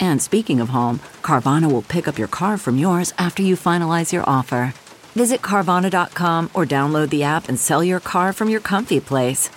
And speaking of home, Carvana will pick up your car from yours after you finalize your offer. Visit Carvana.com or download the app and sell your car from your comfy place.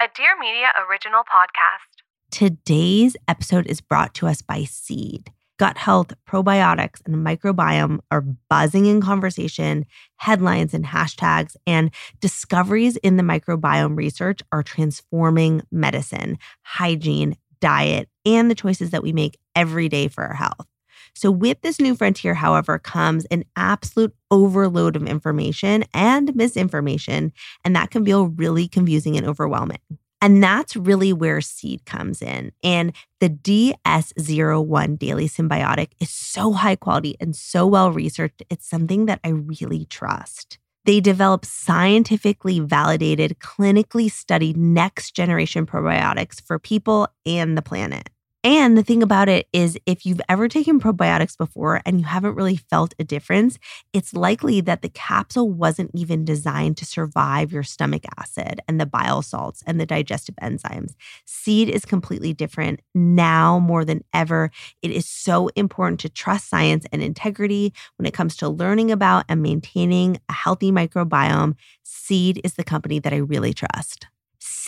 A Dear Media original podcast. Today's episode is brought to us by Seed. Gut health, probiotics, and microbiome are buzzing in conversation, headlines and hashtags, and discoveries in the microbiome research are transforming medicine, hygiene, diet, and the choices that we make every day for our health. So, with this new frontier, however, comes an absolute overload of information and misinformation, and that can feel really confusing and overwhelming. And that's really where seed comes in. And the DS01 Daily Synbiotic is so high quality and so well researched. It's something that I really trust. They develop scientifically validated, clinically studied next generation probiotics for people and the planet. And the thing about it is, if you've ever taken probiotics before and you haven't really felt a difference, it's likely that the capsule wasn't even designed to survive your stomach acid and the bile salts and the digestive enzymes. Seed is completely different now more than ever. It is so important to trust science and integrity when it comes to learning about and maintaining a healthy microbiome. Seed is the company that I really trust.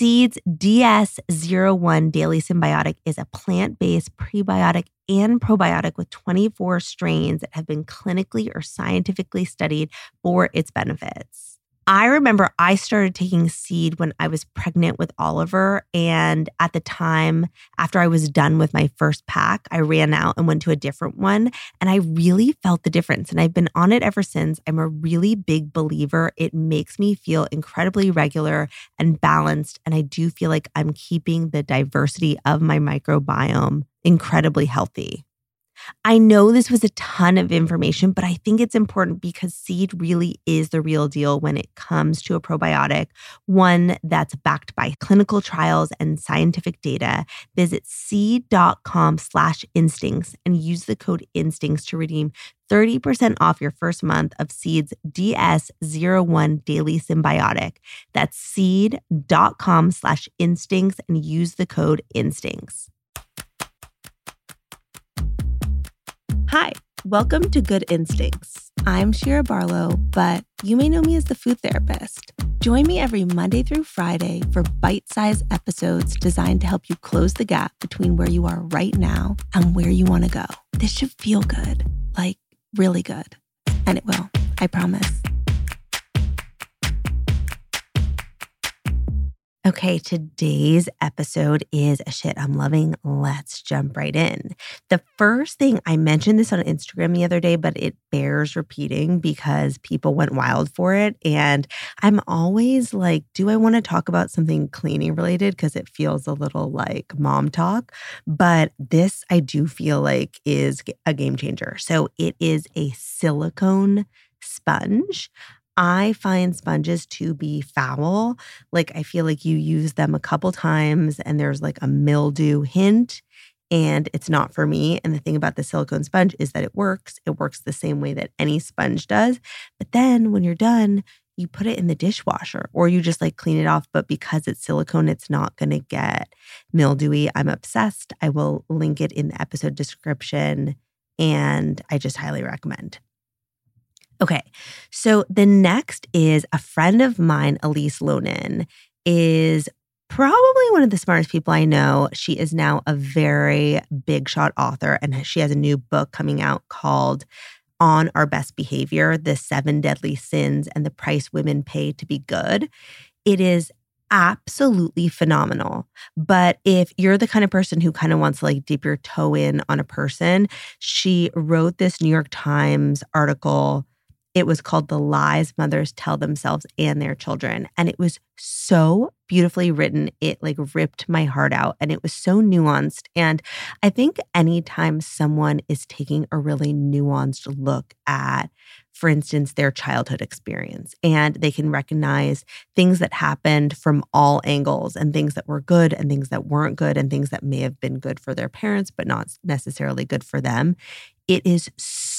Seeds DS01 Daily Synbiotic is a plant based prebiotic and probiotic with 24 strains that have been clinically or scientifically studied for its benefits. I remember I started taking seed when I was pregnant with Oliver. And at the time, after I was done with my first pack, I ran out and went to a different one. And I really felt the difference. And I've been on it ever since. I'm a really big believer. It makes me feel incredibly regular and balanced. And I do feel like I'm keeping the diversity of my microbiome incredibly healthy. I know this was a ton of information, but I think it's important because seed really is the real deal when it comes to a probiotic, one that's backed by clinical trials and scientific data. Visit seed.com slash instincts and use the code instincts to redeem 30% off your first month of Seed's DS01 Daily Synbiotic. That's seed.com slash instincts and use the code instincts. Hi, welcome to Good Instincts. I'm Shira Barlow, but you may know me as the food therapist. Join me every Monday through Friday for bite sized episodes designed to help you close the gap between where you are right now and where you want to go. This should feel good, like really good. And it will, I promise. Okay, today's episode is a shit I'm loving. Let's jump right in. The first thing I mentioned this on Instagram the other day, but it bears repeating because people went wild for it. And I'm always like, do I want to talk about something cleaning related? Because it feels a little like mom talk. But this I do feel like is a game changer. So it is a silicone sponge. I find sponges to be foul. Like I feel like you use them a couple times and there's like a mildew hint and it's not for me. And the thing about the silicone sponge is that it works. It works the same way that any sponge does. But then when you're done, you put it in the dishwasher or you just like clean it off. But because it's silicone, it's not going to get mildewy. I'm obsessed. I will link it in the episode description and I just highly recommend. Okay, so the next is a friend of mine, Elise Loehnen, is probably one of the smartest people I know. She is now a very big shot author and she has a new book coming out called on our best behavior, the seven deadly sins and the price women pay to be good, it is absolutely phenomenal. But if you're the kind of person who kind of wants to like dip your toe in on a person, she wrote this New York Times article it was called The Lies Mothers Tell Themselves and Their Children. And it was so beautifully written. It like ripped my heart out and it was so nuanced. And I think anytime someone is taking a really nuanced look at, for instance, their childhood experience, and they can recognize things that happened from all angles and things that were good and things that weren't good and things that may have been good for their parents, but not necessarily good for them. It is so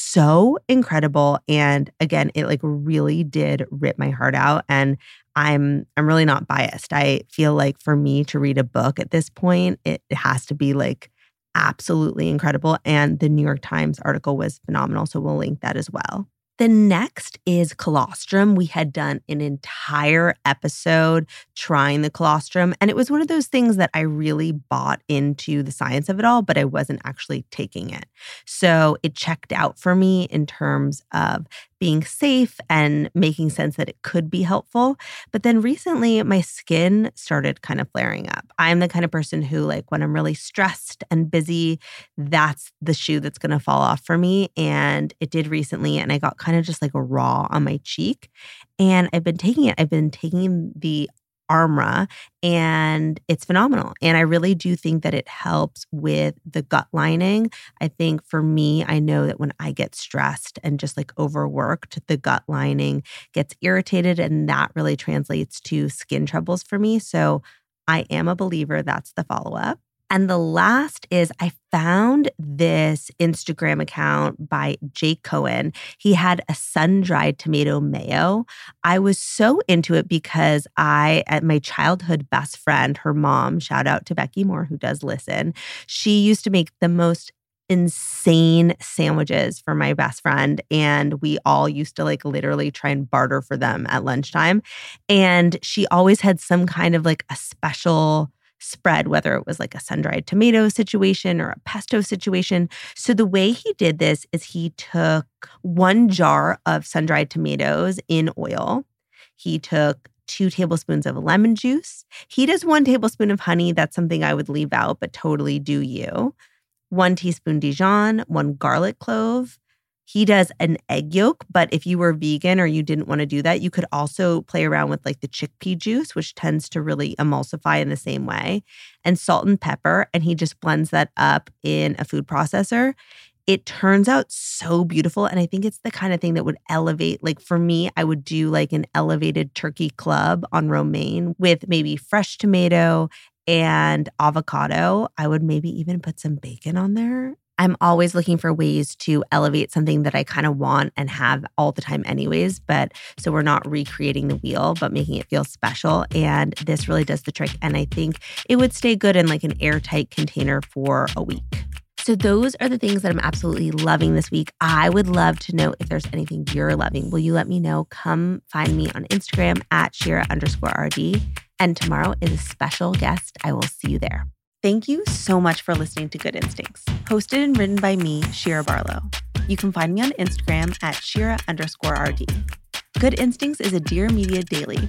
incredible. And again, it like really did rip my heart out. And I'm I'm really not biased. I feel like for me to read a book at this point, it has to be like absolutely incredible. And the New York Times article was phenomenal. So we'll link that as well. The next is colostrum. We had done an entire episode trying the colostrum, and it was one of those things that I really bought into the science of it all, but I wasn't actually taking it. So it checked out for me in terms of being safe and making sense that it could be helpful. But then recently, my skin started kind of flaring up. I'm the kind of person who, like, when I'm really stressed and busy, that's the shoe that's going to fall off for me. And it did recently. And I got kind of just like a raw on my cheek. And I've been taking it. I've been taking the Armra, and it's phenomenal. And I really do think that it helps with the gut lining. I think for me, I know that when I get stressed and just like overworked, the gut lining gets irritated, and that really translates to skin troubles for me. So I am a believer that's the follow up. And the last is I found this Instagram account by Jake Cohen. He had a sun dried tomato mayo. I was so into it because I, at my childhood best friend, her mom, shout out to Becky Moore, who does listen, she used to make the most insane sandwiches for my best friend and we all used to like literally try and barter for them at lunchtime and she always had some kind of like a special spread, whether it was like a sun dried tomato situation or a pesto situation. So the way he did this is he took one jar of sun dried tomatoes in oil. He took two tablespoons of lemon juice. He does one tablespoon of honey. That's something I would leave out, but totally do you. One teaspoon Dijon, one garlic clove, he does an egg yolk, but if you were vegan or you didn't want to do that, you could also play around with like the chickpea juice, which tends to really emulsify in the same way, and salt and pepper. And he just blends that up in a food processor. It turns out so beautiful. And I think it's the kind of thing that would elevate, like for me, I would do like an elevated turkey club on romaine with maybe fresh tomato and avocado. I would maybe even put some bacon on there I'm always looking for ways to elevate something that I kind of want and have all the time, anyways. But so we're not recreating the wheel, but making it feel special. And this really does the trick. And I think it would stay good in like an airtight container for a week. So, those are the things that I'm absolutely loving this week. I would love to know if there's anything you're loving. Will you let me know? Come find me on Instagram at Shira underscore RD. And tomorrow is a special guest. I will see you there. Thank you so much for listening to Good Instincts, hosted and written by me, Shira Barlow. You can find me on Instagram at Shira underscore RD. Good Instincts is a Dear Media daily.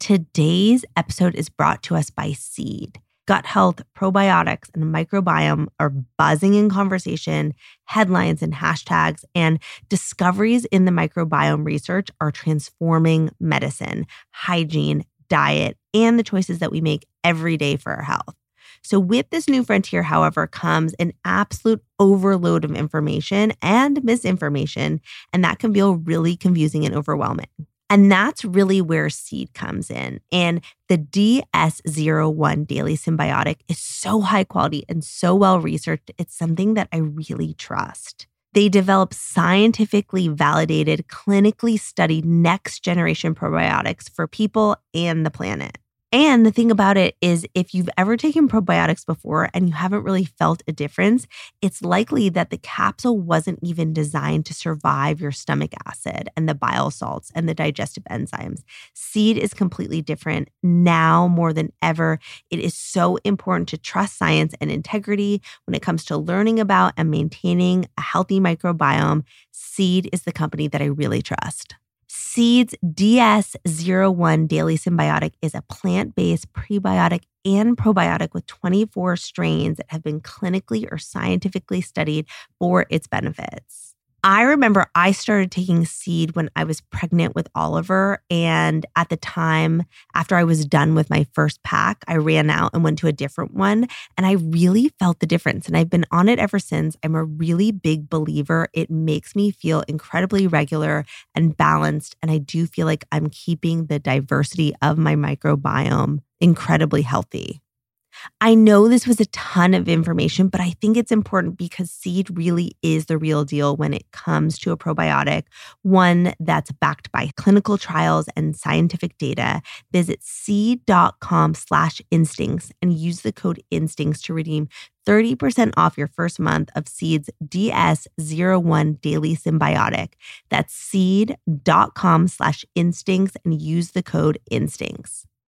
Today's episode is brought to us by Seed. Gut health, probiotics, and microbiome are buzzing in conversation, headlines and hashtags, and discoveries in the microbiome research are transforming medicine, hygiene, diet, and the choices that we make every day for our health. So, with this new frontier, however, comes an absolute overload of information and misinformation, and that can feel really confusing and overwhelming. And that's really where seed comes in. And the DS01 Daily Synbiotic is so high quality and so well researched. It's something that I really trust. They develop scientifically validated, clinically studied next generation probiotics for people and the planet. And the thing about it is, if you've ever taken probiotics before and you haven't really felt a difference, it's likely that the capsule wasn't even designed to survive your stomach acid and the bile salts and the digestive enzymes. Seed is completely different now more than ever. It is so important to trust science and integrity when it comes to learning about and maintaining a healthy microbiome. Seed is the company that I really trust. Seeds DS01 Daily Synbiotic is a plant based prebiotic and probiotic with 24 strains that have been clinically or scientifically studied for its benefits. I remember I started taking seed when I was pregnant with Oliver. And at the time, after I was done with my first pack, I ran out and went to a different one. And I really felt the difference. And I've been on it ever since. I'm a really big believer. It makes me feel incredibly regular and balanced. And I do feel like I'm keeping the diversity of my microbiome incredibly healthy. I know this was a ton of information, but I think it's important because seed really is the real deal when it comes to a probiotic, one that's backed by clinical trials and scientific data. Visit seed.com slash instincts and use the code instincts to redeem 30% off your first month of Seed's DS01 Daily Synbiotic. That's seed.com slash instincts and use the code instincts.